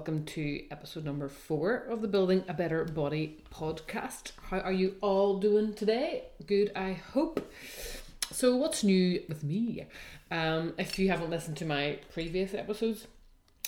welcome to episode number four of the Building a Better Body podcast. How are you all doing today? Good, I hope. So, what's new with me? Um, if you haven't listened to my previous episodes,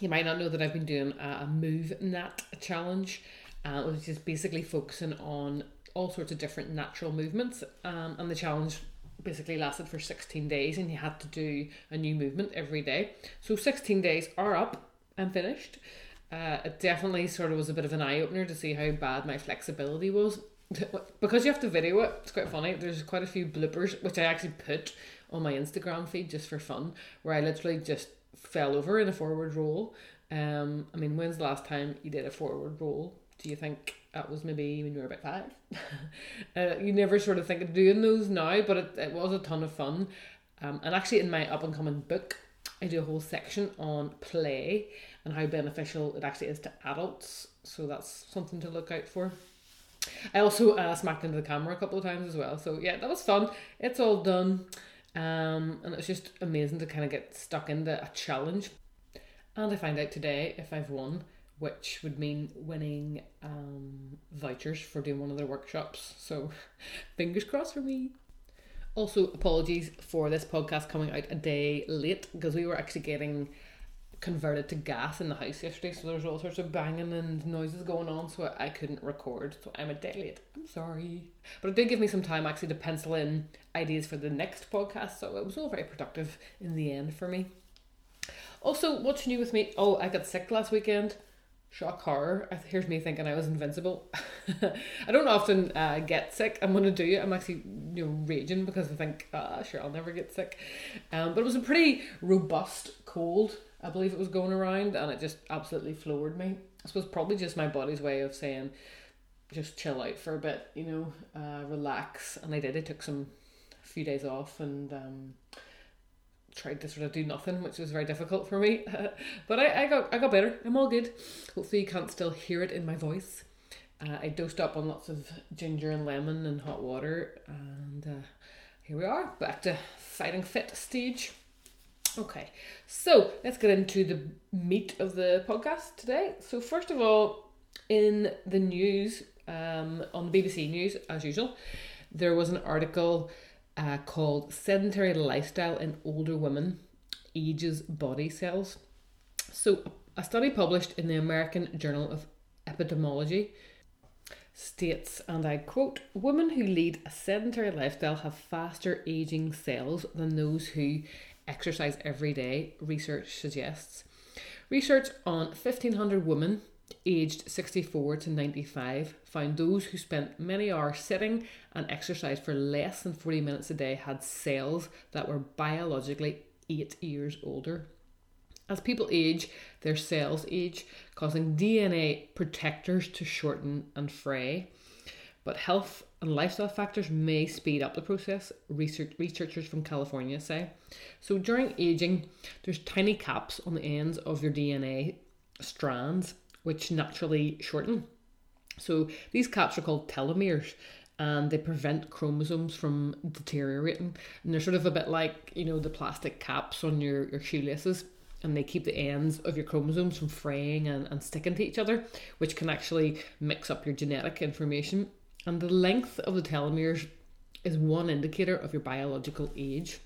you might not know that I've been doing a MovNat challenge, uh, which is basically focusing on all sorts of different natural movements. Um, and the challenge basically lasted for 16 days, and you had to do a new movement every day. So, 16 days are up and finished. Uh, it definitely sort of was a bit of an eye opener to see how bad my flexibility was. because you have to video it, it's quite funny. There's quite a few bloopers, which I actually put on my Instagram feed just for fun, where I literally just fell over in a forward roll. Um, I mean, when's the last time you did a forward roll? Do you think that was maybe when you were about five? uh, you never sort of think of doing those now, but it, it was a ton of fun. Um, and actually, in my up and coming book, I do a whole section on play and how beneficial it actually is to adults. So that's something to look out for. I also uh, smacked into the camera a couple of times as well. So yeah, that was fun. It's all done. Um, and it's just amazing to kind of get stuck into a challenge. And I find out today if I've won, which would mean winning um, vouchers for doing one of their workshops. So fingers crossed for me. Also, apologies for this podcast coming out a day late because we were actually getting converted to gas in the house yesterday, so there's all sorts of banging and noises going on, so I couldn't record. So I'm a day late. I'm sorry. But it did give me some time actually to pencil in ideas for the next podcast, so it was all very productive in the end for me. Also, what's new with me? Oh, I got sick last weekend shock horror. Here's me thinking I was invincible. I don't often uh, get sick. I'm gonna do it. I'm actually you know raging because I think ah sure I'll never get sick. Um, but it was a pretty robust cold. I believe it was going around, and it just absolutely floored me. I suppose probably just my body's way of saying just chill out for a bit, you know, uh, relax. And I did. I took some few days off and um, tried to sort of do nothing, which was very difficult for me. but I, I got I got better. I'm all good. Hopefully you can't still hear it in my voice. Uh, I dosed up on lots of ginger and lemon and hot water, and uh, here we are back to fighting fit stage. Okay, so let's get into the meat of the podcast today. So first of all, in the news, um, on the BBC News as usual, there was an article uh, called Sedentary Lifestyle in Older Women Ages Body Cells. So, a study published in the American Journal of Epidemiology states, and I quote, women who lead a sedentary lifestyle have faster aging cells than those who exercise every day, research suggests. Research on 1,500 women aged 64 to 95 found those who spent many hours sitting and exercised for less than 40 minutes a day had cells that were biologically 8 years older. As people age, their cells age, causing DNA protectors to shorten and fray. But health and lifestyle factors may speed up the process, research, researchers from California say. So during aging, there's tiny caps on the ends of your DNA strands which naturally shorten. So these caps are called telomeres and they prevent chromosomes from deteriorating. And they're sort of a bit like, you know, the plastic caps on your, your shoelaces. And they keep the ends of your chromosomes from fraying and, and sticking to each other, which can actually mix up your genetic information. And the length of the telomeres is one indicator of your biological age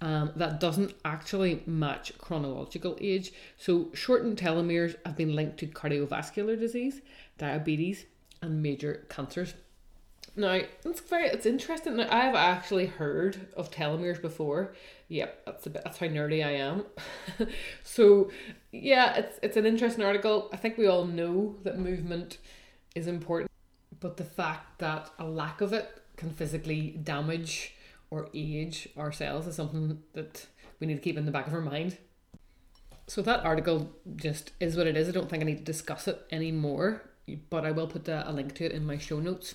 um, that doesn't actually match chronological age. So, shortened telomeres have been linked to cardiovascular disease, diabetes, and major cancers. Now, it's very it's interesting. Now, I've actually heard of telomeres before. Yep, that's a bit that's how nerdy I am. so, yeah, it's it's an interesting article. I think we all know that movement is important, but the fact that a lack of it can physically damage or age ourselves is something that we need to keep in the back of our mind. So that article just is what it is. I don't think I need to discuss it anymore, but I will put a, a link to it in my show notes.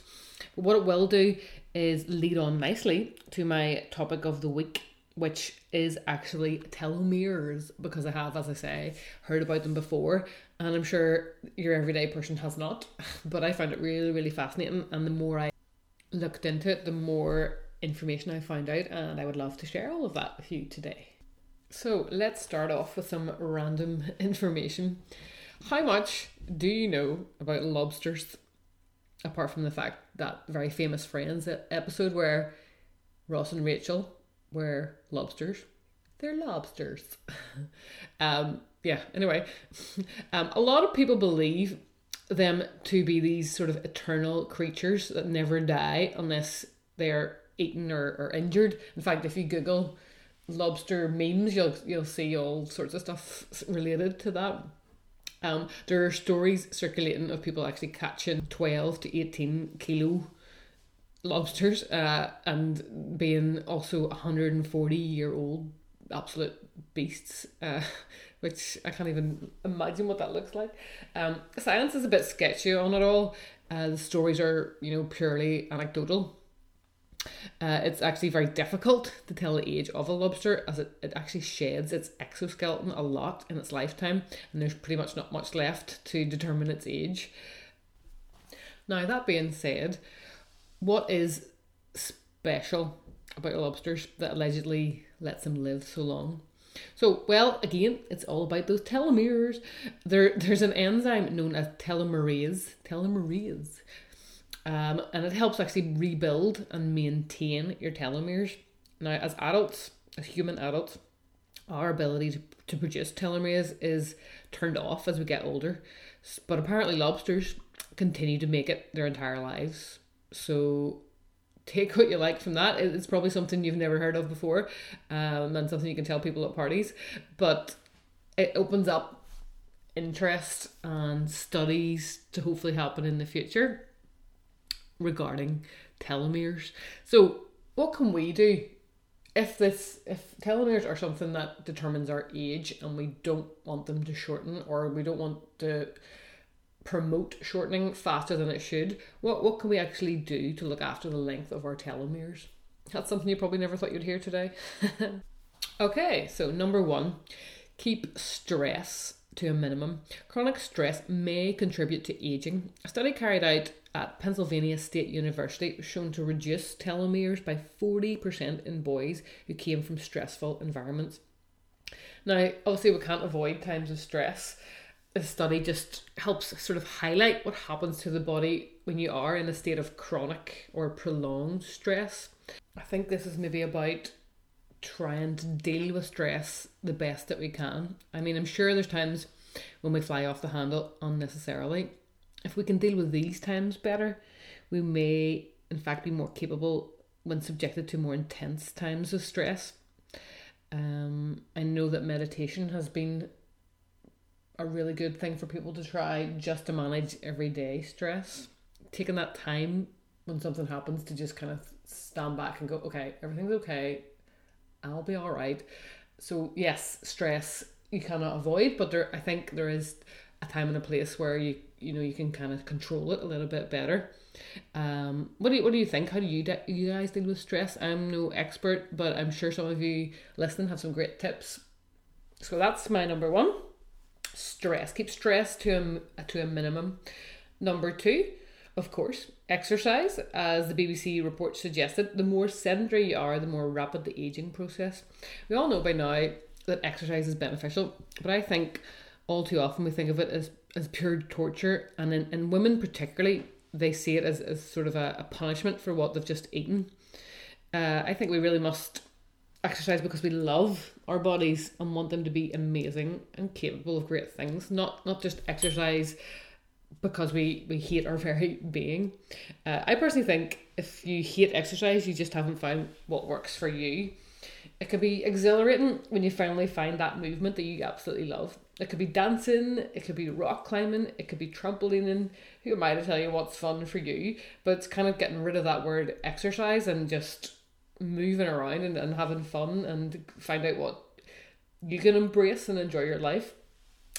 But what it will do is lead on nicely to my topic of the week, which is actually telomeres, because I have, as I say, heard about them before, and I'm sure your everyday person has not. But I found it really, really fascinating, and the more I looked into it, the more information I found out, and I would love to share all of that with you today. So, let's start off with some random information. How much do you know about lobsters? Apart from the fact that very famous Friends episode where Ross and Rachel were lobsters. They're lobsters. um, yeah, anyway, um, a lot of people believe them to be these sort of eternal creatures that never die unless they're eaten or, or injured. In fact, if you Google lobster memes, you'll you'll see all sorts of stuff related to that. Um, there are stories circulating of people actually catching twelve to eighteen kilo lobsters, uh, and being also hundred and forty year old absolute beasts. Uh, which I can't even imagine what that looks like. Um, science is a bit sketchy on it all. Uh, the stories are, you know, purely anecdotal. Uh, it's actually very difficult to tell the age of a lobster as it, it actually sheds its exoskeleton a lot in its lifetime, and there's pretty much not much left to determine its age. Now, that being said, what is special about lobsters that allegedly lets them live so long? So, well, again, it's all about those telomeres. There, there's an enzyme known as telomerase, telomerase, um, and it helps actually rebuild and maintain your telomeres. Now, as adults, as human adults, our ability to, to produce telomeres is turned off as we get older. But apparently, lobsters continue to make it their entire lives. So, take what you like from that. It's probably something you've never heard of before, um, and something you can tell people at parties. But it opens up interest and studies to hopefully happen in the future regarding telomeres. So, what can we do if this if telomeres are something that determines our age and we don't want them to shorten or we don't want to promote shortening faster than it should, what what can we actually do to look after the length of our telomeres? That's something you probably never thought you'd hear today. okay, so number 1, keep stress to a minimum. Chronic stress may contribute to aging. A study carried out at Pennsylvania State University was shown to reduce telomeres by 40% in boys who came from stressful environments. Now, obviously, we can't avoid times of stress. The study just helps sort of highlight what happens to the body when you are in a state of chronic or prolonged stress. I think this is maybe about trying to deal with stress the best that we can. I mean, I'm sure there's times when we fly off the handle unnecessarily, if we can deal with these times better, we may, in fact, be more capable when subjected to more intense times of stress. Um, I know that meditation has been a really good thing for people to try just to manage everyday stress. Taking that time when something happens to just kind of stand back and go, okay, everything's okay, I'll be all right. So yes, stress you cannot avoid, but there I think there is a time and a place where you you know you can kind of control it a little bit better. Um, what do you, what do you think? How do you de- you guys deal with stress? I'm no expert, but I'm sure some of you listening have some great tips. So that's my number one. Stress. Keep stress to a to a minimum. Number two, of course, exercise. As the BBC report suggested, the more sedentary you are, the more rapid the aging process. We all know by now that exercise is beneficial, but I think all too often we think of it as, as pure torture. And in, in women, particularly, they see it as, as sort of a, a punishment for what they've just eaten. Uh, I think we really must exercise because we love our bodies and want them to be amazing and capable of great things, not not just exercise because we we hate our very being. Uh, I personally think if you hate exercise, you just haven't found what works for you. It can be exhilarating when you finally find that movement that you absolutely love. It could be dancing, it could be rock climbing, it could be trampolining. Who am I to tell you what's fun for you? But it's kind of getting rid of that word exercise and just moving around and, and having fun and find out what you can embrace and enjoy your life.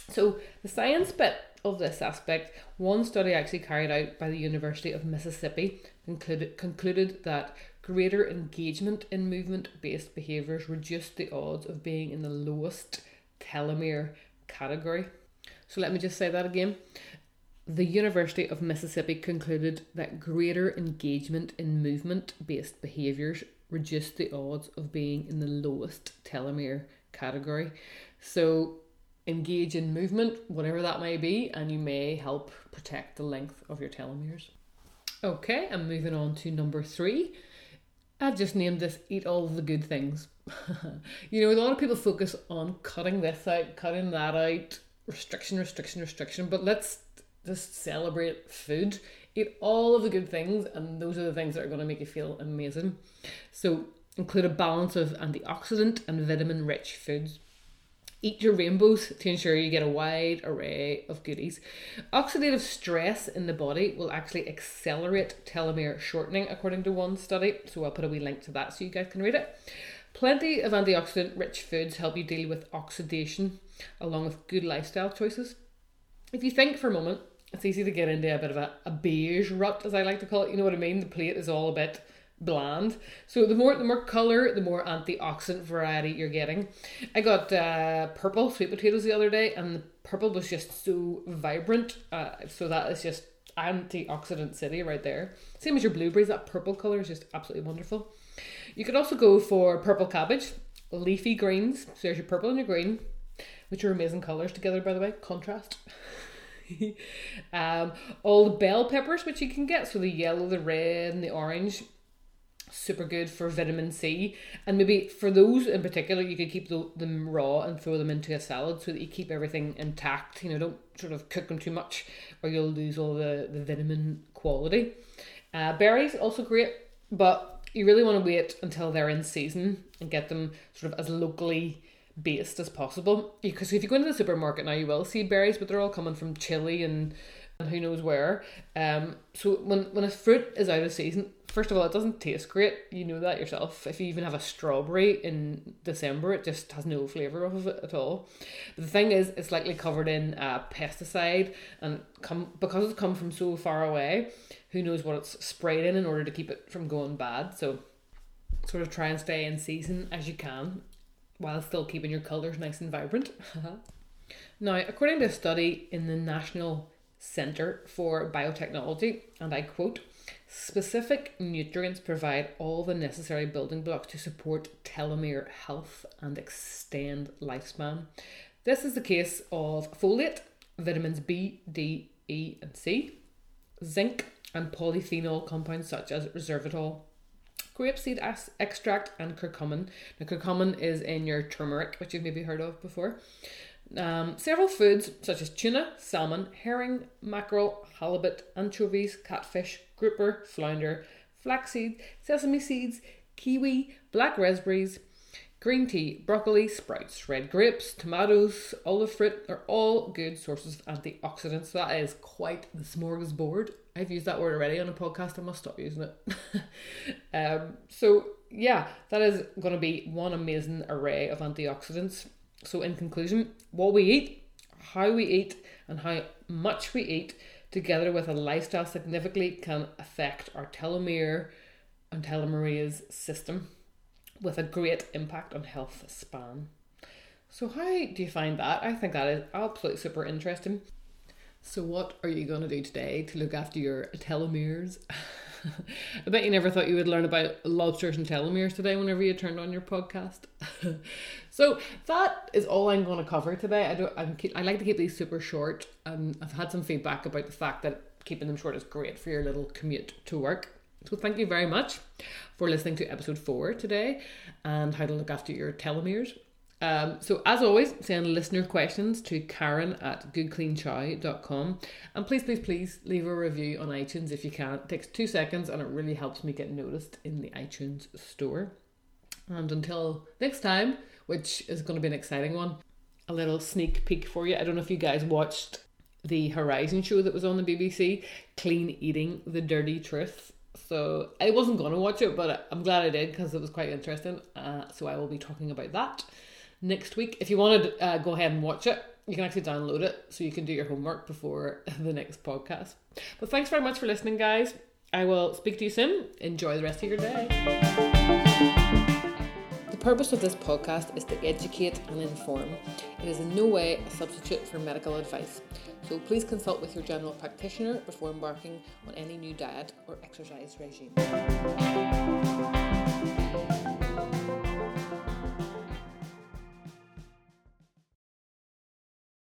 So, the science bit of this aspect, one study actually carried out by the University of Mississippi concluded, concluded that greater engagement in movement based behaviours reduced the odds of being in the lowest telomere category. So let me just say that again. The University of Mississippi concluded that greater engagement in movement based behaviours reduced the odds of being in the lowest telomere category. So engage in movement, whatever that may be, and you may help protect the length of your telomeres. Okay, I'm moving on to number three. I've just named this Eat All the Good Things. you know, a lot of people focus on cutting this out, cutting that out, restriction, restriction, restriction, but let's just celebrate food. Eat all of the good things, and those are the things that are going to make you feel amazing. So, include a balance of antioxidant and vitamin rich foods. Eat your rainbows to ensure you get a wide array of goodies. Oxidative stress in the body will actually accelerate telomere shortening, according to one study. So I'll put a wee link to that so you guys can read it. Plenty of antioxidant rich foods help you deal with oxidation along with good lifestyle choices. If you think for a moment, it's easy to get into a bit of a, a beige rut, as I like to call it. You know what I mean? The plate is all a bit bland. So the more the more color, the more antioxidant variety you're getting. I got uh, purple sweet potatoes the other day, and the purple was just so vibrant. Uh, so that is just antioxidant city right there. Same as your blueberries. That purple color is just absolutely wonderful. You could also go for purple cabbage, leafy greens. So there's your purple and your green, which are amazing colors together. By the way, contrast. um, all the bell peppers, which you can get, so the yellow, the red, and the orange super good for vitamin C. And maybe for those in particular, you could keep them raw and throw them into a salad so that you keep everything intact. You know, don't sort of cook them too much or you'll lose all the, the vitamin quality. Uh, berries, also great, but you really want to wait until they're in season and get them sort of as locally based as possible. Because if you go into the supermarket now, you will see berries, but they're all coming from Chile and who knows where. Um, so when when a fruit is out of season, first of all, it doesn't taste great. You know that yourself. If you even have a strawberry in December, it just has no flavour of it at all. But the thing is, it's likely covered in pesticide and come because it's come from so far away. Who knows what it's sprayed in in order to keep it from going bad? So, sort of try and stay in season as you can, while still keeping your colours nice and vibrant. now, according to a study in the National Centre for Biotechnology, and I quote Specific nutrients provide all the necessary building blocks to support telomere health and extend lifespan. This is the case of folate, vitamins B, D, E, and C, zinc, and polyphenol compounds such as resveratrol, grapeseed extract, and curcumin. Now, curcumin is in your turmeric, which you've maybe heard of before. Um, several foods such as tuna, salmon, herring, mackerel, halibut, anchovies, catfish, grouper, flounder, flaxseed, sesame seeds, kiwi, black raspberries, green tea, broccoli, sprouts, red grapes, tomatoes, olive fruit are all good sources of antioxidants. So that is quite the smorgasbord. I've used that word already on a podcast. I must stop using it. um, so yeah, that is going to be one amazing array of antioxidants. So, in conclusion, what we eat, how we eat, and how much we eat, together with a lifestyle, significantly can affect our telomere and telomerase system with a great impact on health span. So, how do you find that? I think that is absolutely super interesting. So, what are you going to do today to look after your telomeres? I bet you never thought you would learn about lobsters and telomeres today whenever you turned on your podcast. so that is all I'm going to cover today. I don't. I'm, I like to keep these super short. Um, I've had some feedback about the fact that keeping them short is great for your little commute to work. So thank you very much for listening to episode four today and how to look after your telomeres. Um, so, as always, send listener questions to Karen at goodcleanchow.com. And please, please, please leave a review on iTunes if you can. It takes two seconds and it really helps me get noticed in the iTunes store. And until next time, which is going to be an exciting one, a little sneak peek for you. I don't know if you guys watched the Horizon show that was on the BBC, Clean Eating the Dirty Truth. So I wasn't going to watch it, but I'm glad I did because it was quite interesting. Uh, so I will be talking about that next week. If you want to uh, go ahead and watch it, you can actually download it so you can do your homework before the next podcast. But thanks very much for listening, guys. I will speak to you soon. Enjoy the rest of your day. The purpose of this podcast is to educate and inform. It is in no way a substitute for medical advice. So please consult with your general practitioner before embarking on any new diet or exercise regime.